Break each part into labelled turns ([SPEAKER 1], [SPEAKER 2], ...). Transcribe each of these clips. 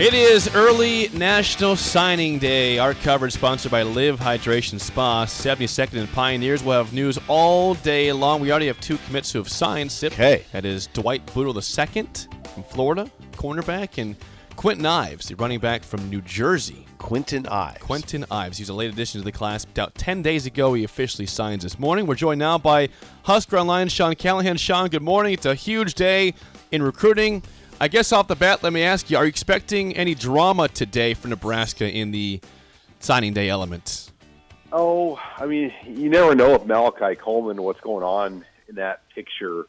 [SPEAKER 1] It is early National Signing Day. Our coverage sponsored by Live Hydration Spa. 72nd and Pioneers will have news all day long. We already have two commits who have signed. Sip.
[SPEAKER 2] Okay.
[SPEAKER 1] That is Dwight Bootle II from Florida, cornerback, and Kwinten Ives, the running back from New Jersey.
[SPEAKER 2] Kwinten Ives.
[SPEAKER 1] Kwinten Ives. He's a late addition to the class. About 10 days ago, he officially signs this morning. We're joined now by Husker Online, Sean Callahan. Sean, good morning. It's a huge day in recruiting. I guess off the bat, let me ask you: Are you expecting any drama today for Nebraska in the signing day element?
[SPEAKER 3] Oh, I mean, you never know if Malachi Coleman, what's going on in that picture,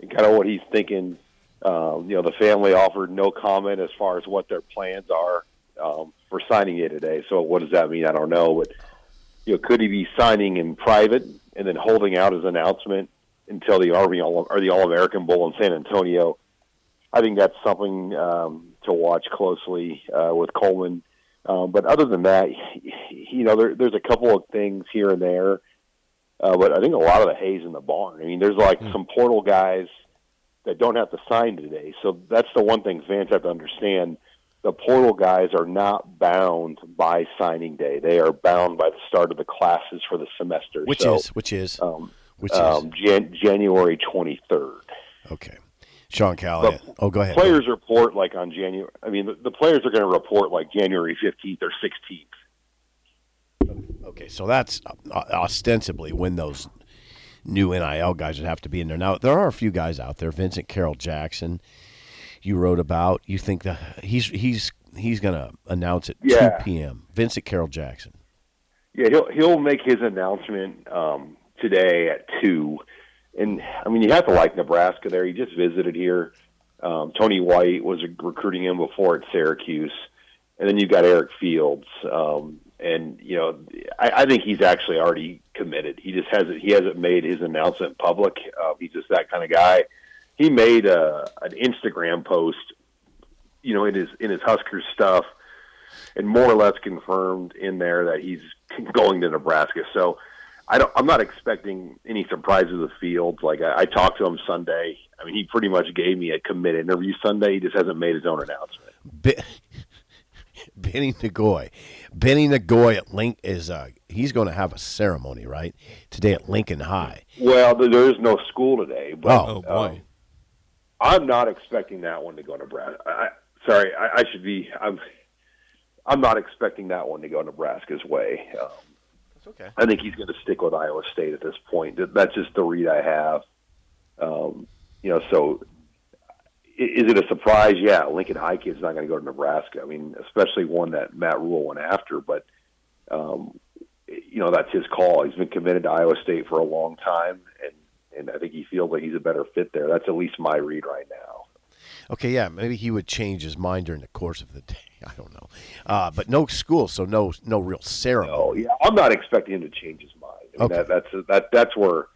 [SPEAKER 3] and kind of what he's thinking. Um, you know, the family offered no comment as far as what their plans are um, for signing it today. So, what does that mean? I don't know. But you know, could he be signing in private and then holding out his announcement until the All- or the All American Bowl in San Antonio? I think that's something um, to watch closely uh, with Coleman. Um, but other than that, you know, there, there's a couple of things here and there. Uh, but I think a lot of the hay's in the barn. I mean, there's like some portal guys that don't have to sign today. So that's the one thing fans have to understand. The portal guys are not bound by signing day. They are bound by the start of the classes for the semester.
[SPEAKER 2] Which
[SPEAKER 3] So,
[SPEAKER 2] is which is
[SPEAKER 3] um,
[SPEAKER 2] which is
[SPEAKER 3] um, Jan- January 23rd.
[SPEAKER 2] okay. Sean Callahan. Oh, go ahead.
[SPEAKER 3] Players report like on January. I mean, the, the players are going to report like January 15th or 16th.
[SPEAKER 2] Okay, so that's uh, ostensibly when those new NIL guys would have to be in there. Now there are a few guys out there. Vincent Carroll Jackson, you wrote about. You think that he's he's he's going to announce at
[SPEAKER 3] Yeah.
[SPEAKER 2] two p.m. Vincent Carroll Jackson.
[SPEAKER 3] Yeah, he'll he'll make his announcement um, today at two, and I mean you have to like Nebraska there. He just visited here. Um, Tony White was recruiting him before at Syracuse, and then you've got Eric Fields, um, and you know I, I think he's actually already committed. He just hasn't he hasn't made his announcement public. Uh, he's just that kind of guy. He made a, an Instagram post, you know, in his in his Husker stuff and more or less confirmed in there that he's going to Nebraska. So I don't, I'm not expecting any surprises of the field. Like I, I talked to him Sunday. I mean, he pretty much gave me a commit interview Sunday. He just hasn't made his own announcement.
[SPEAKER 2] Be- Benny Nagoy. Benny Nagoy at Link is uh he's going to have a ceremony right today at Lincoln High.
[SPEAKER 3] Well, there there is no school today, but
[SPEAKER 2] Oh.
[SPEAKER 1] Oh boy,
[SPEAKER 3] um, I'm not expecting that one to go to Nebraska. I, sorry, I, I should be. I'm. I'm not expecting that one to go Nebraska's way. Um,
[SPEAKER 2] That's okay.
[SPEAKER 3] I think he's going to stick with Iowa State at this point. That's just the read I have. Um, you know, so is it a surprise? Yeah, Lincoln High kid's not going to go to Nebraska. I mean, especially one that Matt Rhule went after. But um, you know, that's his call. He's been committed to Iowa State for a long time, and and I think he feels like he's a better fit there. That's at least my read right now.
[SPEAKER 2] Okay, yeah, maybe he would change his mind during the course of the day. I don't know, uh, but no school, so no no real ceremony.
[SPEAKER 3] Oh yeah, I'm not expecting him to change his mind. I mean,
[SPEAKER 2] Okay.
[SPEAKER 3] that, that's that that's where,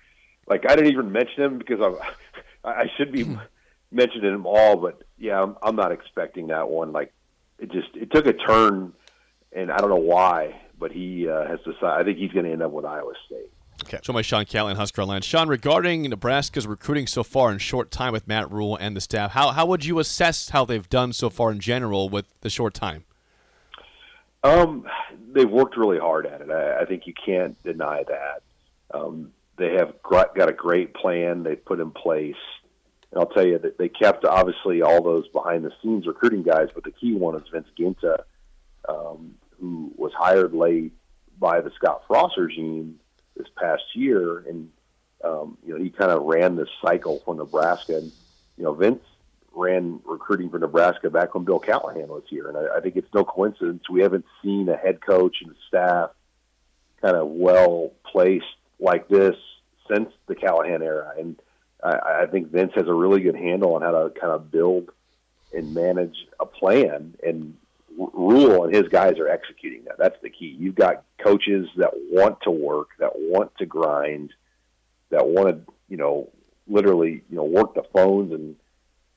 [SPEAKER 3] like, I didn't even mention him because I'm, I should be mentioning them all, but yeah, I'm, I'm not expecting that one. Like, it just it took a turn, and I don't know why, but he uh, has decided. I think he's going to end up with Iowa State.
[SPEAKER 1] Joined by Sean Callahan, Husker Online. Sean, regarding Nebraska's recruiting so far in short time with Matt Rhule and the staff, how how would you assess how they've done so far in general with the short time?
[SPEAKER 3] Um, they've worked really hard at it. I, I think you can't deny that. Um, they have got a great plan they've put in place. And I'll tell you that they kept obviously all those behind the scenes recruiting guys, but the key one is Vince Ginta, um, who was hired late by the Scott Frost regime this past year, and um, you know he kind of ran this cycle for Nebraska. And you know Vince ran recruiting for Nebraska back when Bill Callahan was here, and I, I think it's no coincidence we haven't seen a head coach and staff kind of well placed like this since the Callahan era. And I, I think Vince has a really good handle on how to kind of build and manage a plan. And Rhule and his guys are executing that. That's the key. You've got coaches that want to work, that want to grind, that want to, you know, literally, you know, work the phones and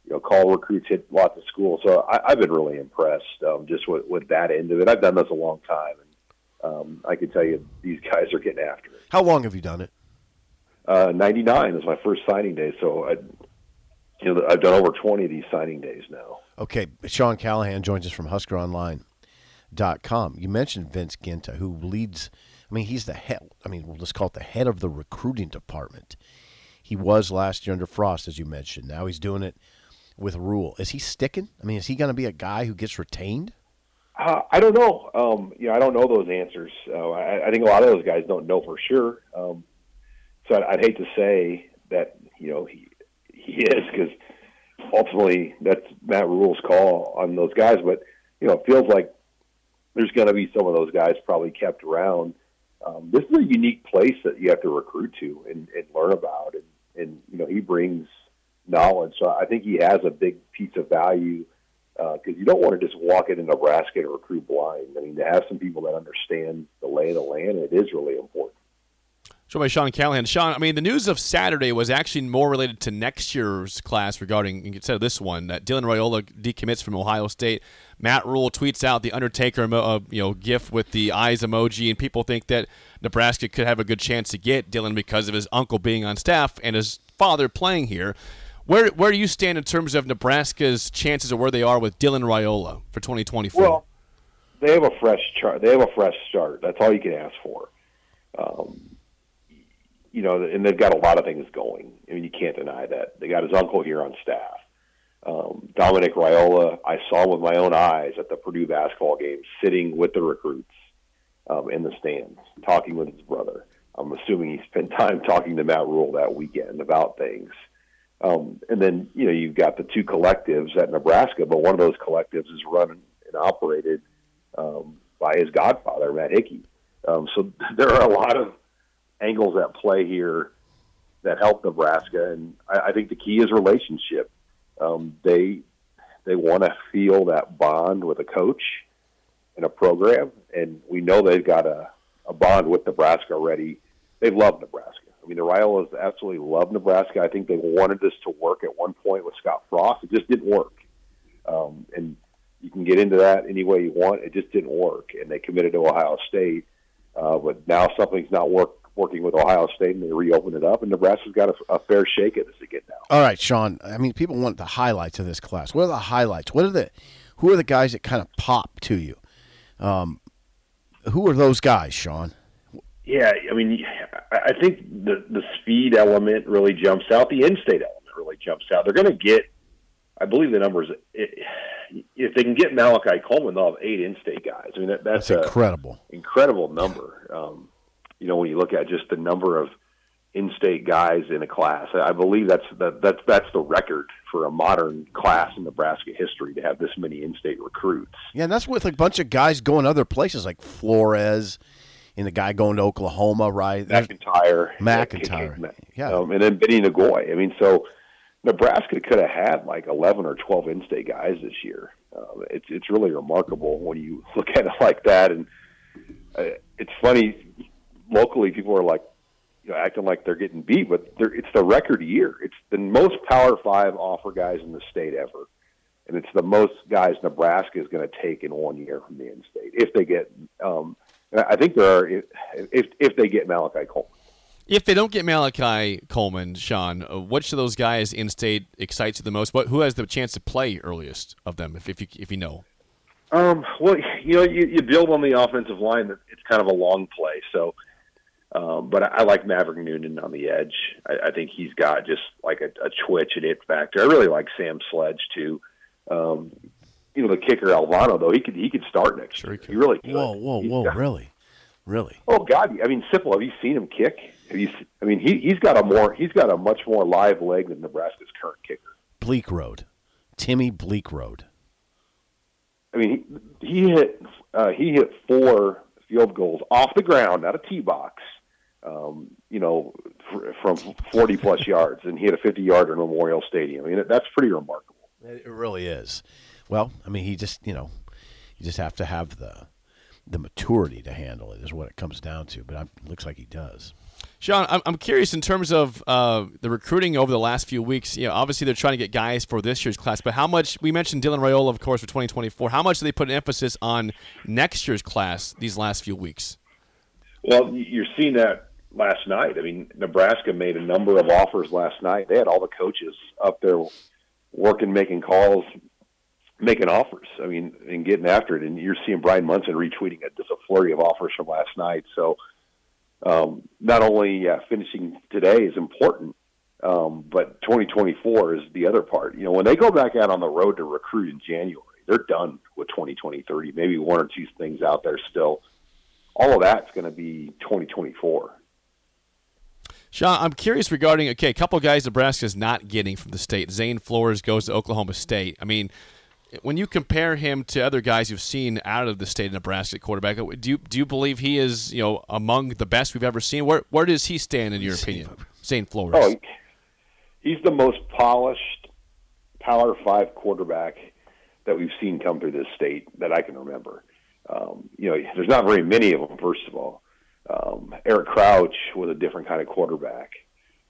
[SPEAKER 3] you know, call recruits, hit lots of schools. So I, I've been really impressed um, just with, with that end of it. I've done this a long time, and um, I can tell you these guys are getting after it.
[SPEAKER 2] How long have you done it?
[SPEAKER 3] Uh, 99 is my first signing day, so I, you know, I've done over 20 of these signing days now.
[SPEAKER 2] Okay, Sean Callahan joins us from HuskerOnline.com. You mentioned Vince Ginta, who leads. I mean, he's the head. I mean, we'll just call it the head of the recruiting department. He was last year under Frost, as you mentioned. Now he's doing it with Rhule. Is he sticking? I mean, is he going to be a guy who gets retained?
[SPEAKER 3] Uh, I don't know. Um, you know, I don't know those answers. Uh, I, I think a lot of those guys don't know for sure. Um, so I'd, I'd hate to say that you know he he is because ultimately that's Matt Rhule's call on those guys. But you know, it feels like there's going to be some of those guys probably kept around. Um, this is a unique place that you have to recruit to and, and learn about, and, and you know he brings knowledge. So I think he has a big piece of value because uh, you don't want to just walk into Nebraska and recruit blind. I mean, to have some people that understand the lay of the land, it is really important.
[SPEAKER 1] Joined by Sean Callahan. Sean, I mean, the news of Saturday was actually more related to next year's class regarding, instead of this one, that Dylan Raiola decommits from Ohio State. Matt Rhule tweets out the Undertaker uh, you know, gif with the eyes emoji, and people think that Nebraska could have a good chance to get Dylan because of his uncle being on staff and his father playing here. Where where do you stand in terms of Nebraska's chances of where they are with Dylan Raiola for 2024?
[SPEAKER 3] Well, they have a fresh chart. They have a fresh start. That's all you can ask for. Um, you know, and they've got a lot of things going. I mean, you can't deny that. They got his uncle here on staff. Um, Dominic Raiola, I saw with my own eyes at the Purdue basketball game, sitting with the recruits um, in the stands, talking with his brother. I'm assuming he spent time talking to Matt Rhule that weekend about things. Um, and then, you know, you've got the two collectives at Nebraska, but one of those collectives is run and operated um, by his godfather, Matt Hickey. Um, so there are a lot of angles at play here that help Nebraska, and I, I think the key is relationship. Um, they they want to feel that bond with a coach and a program, and we know they've got a, a bond with Nebraska already. They've loved Nebraska. I mean, the Raiolas absolutely love Nebraska. I think they wanted this to work at one point with Scott Frost. It just didn't work. Um, and you can get into that any way you want. It just didn't work, and they committed to Ohio State. Uh, but now something's not work, working with Ohio State, and they reopen it up, and Nebraska's got a, a fair shake at this again now.
[SPEAKER 2] All right, Sean. I mean, people want the highlights of this class. What are the highlights? What are the who are the guys that kind of pop to you? Um, who are those guys, Sean?
[SPEAKER 3] Yeah, I mean, I think the the speed element really jumps out. The in-state element really jumps out. They're going to get, I believe the numbers. If they can get Malachi Coleman, they'll have eight in-state guys. I mean, that, that's,
[SPEAKER 2] that's incredible,
[SPEAKER 3] incredible number. Um, you know, when you look at just the number of in-state guys in a class, I believe that's that, that's that's the record for a modern class in Nebraska history to have this many in-state recruits.
[SPEAKER 2] Yeah, and that's with a bunch of guys going other places like Flores and the guy going to Oklahoma, right?
[SPEAKER 3] McIntyre.
[SPEAKER 2] McIntyre. Yeah.
[SPEAKER 3] Um, and then Benny Nagoy. I mean, so Nebraska could have had like 11 or 12 in-state guys this year. Um, it's it's really remarkable when you look at it like that. And uh, it's funny, locally, people are like, you know, acting like they're getting beat, but it's the record year. It's the most Power Five offer guys in the state ever, and it's the most guys Nebraska is going to take in one year from the in-state if they get um, I think there are if if they get Malachi Coleman.
[SPEAKER 1] If they don't get Malachi Coleman, Sean, uh, which of those guys in state excites you the most? What who has the chance to play earliest of them? If if you if you know.
[SPEAKER 3] Um, well, you know, you, you build on the offensive line. That it's kind of a long play, so. Um, but I, I like Maverick Noonan on the edge. I, I think he's got just like a, a twitch and it factor. I really like Sam Sledge too. Um, you know, the kicker Alvano though he could he could start next sure year. He, he really could.
[SPEAKER 2] Whoa, whoa, whoa! Got, really, really?
[SPEAKER 3] Oh God! I mean, simple. Have you seen him kick? Have you? I mean, he he's got a more he's got a much more live leg than Nebraska's current kicker.
[SPEAKER 2] Bleekrode, Timmy Bleekrode.
[SPEAKER 3] I mean, he, he hit uh, he hit four field goals off the ground, not a tee box. Um, you know, fr- from 40 plus yards, and he hit a 50 yarder in Memorial Stadium. I mean, that's pretty remarkable.
[SPEAKER 2] It really is. Well, I mean, he just you know, you just have to have the the maturity to handle it is what it comes down to. But it looks like he does.
[SPEAKER 1] Sean, I'm, I'm curious in terms of uh, the recruiting over the last few weeks. You know, obviously they're trying to get guys for this year's class, but how much? We mentioned Dylan Raiola, of course, for 2024. How much do they put an emphasis on next year's class these last few weeks?
[SPEAKER 3] Well, you're seeing that last night. I mean, Nebraska made a number of offers last night. They had all the coaches up there working, making calls, making offers. I mean, and getting after it. And you're seeing Brian Munson retweeting it. Just a flurry of offers from last night. So um, not only finishing today is important, um, but 2024 is the other part. You know, when they go back out on the road to recruit in January, they're done with 2023. Maybe one or two things out there still. All of that's going to be 2024.
[SPEAKER 1] Sean, I'm curious regarding okay, a couple guys Nebraska's not getting from the state. Zane Flores goes to Oklahoma State. I mean, when you compare him to other guys you've seen out of the state of Nebraska quarterback, do you do you believe he is you know among the best we've ever seen? Where where does he stand in your opinion, Zane Flores?
[SPEAKER 3] Oh, he's the most polished Power Five quarterback that we've seen come through this state that I can remember. Um, you know, there's not very many of them. First of all, um, Eric Crouch was a different kind of quarterback.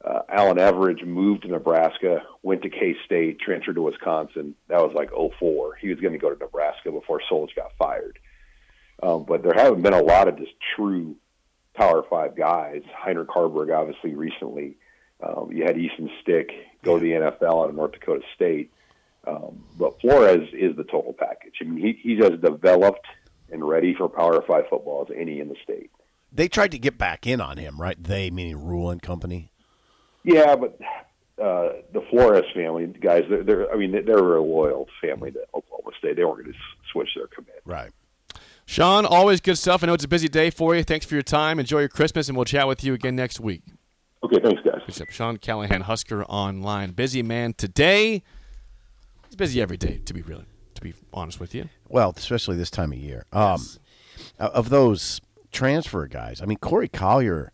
[SPEAKER 3] Uh, Allan Evridge moved to Nebraska, went to K State, transferred to Wisconsin. That was like 04. He was going to go to Nebraska before Solich got fired. Um, but there haven't been a lot of just true Power Five guys. Heinrich Haarberg, obviously, recently. Um, you had Easton Stick go to the NFL out of North Dakota State. Um, but Flores is the total package. I mean, he, he's as developed and ready for Power Five football as any in the state.
[SPEAKER 2] They tried to get back in on him, right? They meaning Rhule and Company.
[SPEAKER 3] Yeah, but uh, the Flores family guys, they're, they're I mean, they're a loyal family to Oklahoma State. They weren't going to switch their commit.
[SPEAKER 2] Right.
[SPEAKER 1] Sean, always good stuff. I know it's a busy day for you. Thanks for your time. Enjoy your Christmas, and we'll chat with you again next week.
[SPEAKER 3] Okay, thanks, guys.
[SPEAKER 1] Except Sean Callahan, Husker Online. Busy man today. He's busy every day, to be really, to be honest with you.
[SPEAKER 2] Well, especially this time of year. Um, Of those transfer guys, I mean, Corey Collier,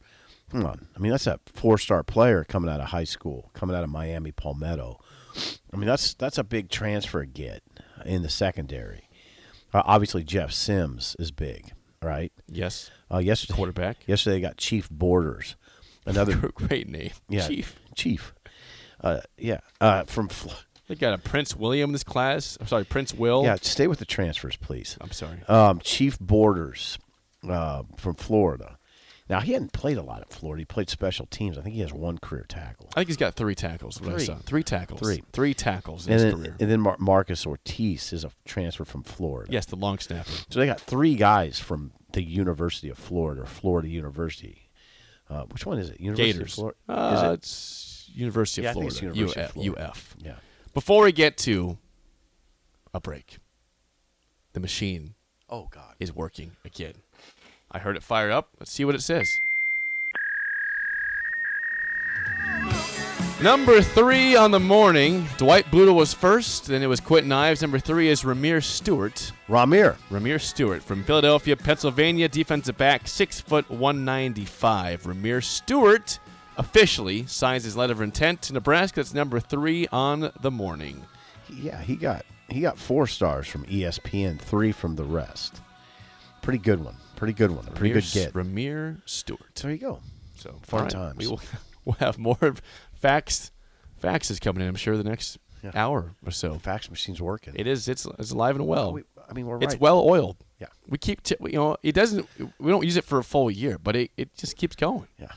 [SPEAKER 2] come on. I mean, that's a four-star player coming out of high school, coming out of Miami Palmetto. I mean, that's that's a big transfer get in the secondary. Uh, obviously, Jeff Sims is big, right?
[SPEAKER 1] Yes.
[SPEAKER 2] Uh, yesterday,
[SPEAKER 1] Quarterback.
[SPEAKER 2] Yesterday, they got Chief Borders, another
[SPEAKER 1] Great name.
[SPEAKER 2] yeah,
[SPEAKER 1] Chief.
[SPEAKER 2] Chief. Uh, yeah, uh, from Fl-
[SPEAKER 1] They got a Prince William in this class. I'm sorry, Prince Will.
[SPEAKER 2] yeah. Stay with the transfers, please.
[SPEAKER 1] I'm sorry.
[SPEAKER 2] Um, Chief Borders uh, from Florida. Now he hadn't played a lot at Florida. He played special teams. I think he has one career tackle.
[SPEAKER 1] I think he's got three tackles.
[SPEAKER 2] Three.
[SPEAKER 1] Three tackles.
[SPEAKER 2] Three.
[SPEAKER 1] Three tackles in
[SPEAKER 2] And
[SPEAKER 1] his
[SPEAKER 2] then,
[SPEAKER 1] career.
[SPEAKER 2] and then Mar- Marcus Ortiz is a transfer from Florida.
[SPEAKER 1] yes, the long snapper.
[SPEAKER 2] So they got three guys from the University of Florida, Florida University. Uh, which one is it? University
[SPEAKER 1] Gators.
[SPEAKER 2] Of Florida.
[SPEAKER 1] Uh,
[SPEAKER 2] is it?
[SPEAKER 1] It's University
[SPEAKER 2] Yeah,
[SPEAKER 1] of Florida.
[SPEAKER 2] it's University of Florida.
[SPEAKER 1] UF.
[SPEAKER 2] Yeah.
[SPEAKER 1] Before we get to a break, the machine
[SPEAKER 2] Oh God.
[SPEAKER 1] is working again. I heard it fire up. Let's see what it says. Number three on the morning, Dwight Bootle was first. Then it was Kwinten Ives. Number three is Rahmir Stewart.
[SPEAKER 2] Rahmir.
[SPEAKER 1] Rahmir Stewart from Philadelphia, Pennsylvania, defensive back, six foot one ninety five. Rahmir Stewart officially signs his letter of intent to Nebraska. That's number three on the morning.
[SPEAKER 2] Yeah, he got he got four stars from ESPN, three from the rest. Pretty good one. Pretty good one. Pretty
[SPEAKER 1] Rahmir,
[SPEAKER 2] good get.
[SPEAKER 1] Rahmir Stewart.
[SPEAKER 2] There you go.
[SPEAKER 1] So
[SPEAKER 2] Fun
[SPEAKER 1] right,
[SPEAKER 2] times.
[SPEAKER 1] We will we'll have more facts. Is coming in. I'm sure the next
[SPEAKER 2] Yeah.
[SPEAKER 1] hour or so.
[SPEAKER 2] Fax machine's working.
[SPEAKER 1] It is. It's it's alive and well.
[SPEAKER 2] We- I mean, we're
[SPEAKER 1] it's
[SPEAKER 2] right.
[SPEAKER 1] well oiled.
[SPEAKER 2] Yeah.
[SPEAKER 1] We keep t- you know it doesn't. We don't use it for a full year, but it, it just keeps going.
[SPEAKER 2] Yeah.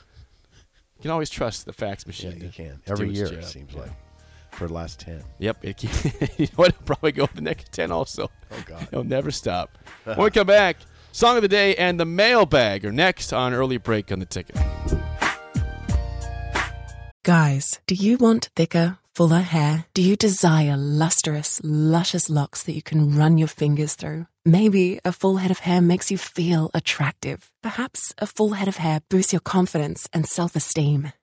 [SPEAKER 1] You can always trust the fax
[SPEAKER 2] Yeah,
[SPEAKER 1] machine.
[SPEAKER 2] you
[SPEAKER 1] to-
[SPEAKER 2] can. Every year, it seems
[SPEAKER 1] Yeah.
[SPEAKER 2] like. For the last 10.
[SPEAKER 1] Yep. It you know what? It'll probably go the next ten also.
[SPEAKER 2] Oh, God.
[SPEAKER 1] It'll never stop. when we come back, song of the day and the mailbag are next on early break on the ticket.
[SPEAKER 4] Guys, do you want thicker, fuller hair? Do you desire lustrous, luscious locks that you can run your fingers through? Maybe a full head of hair makes you feel attractive. Perhaps a full head of hair boosts your confidence and self esteem.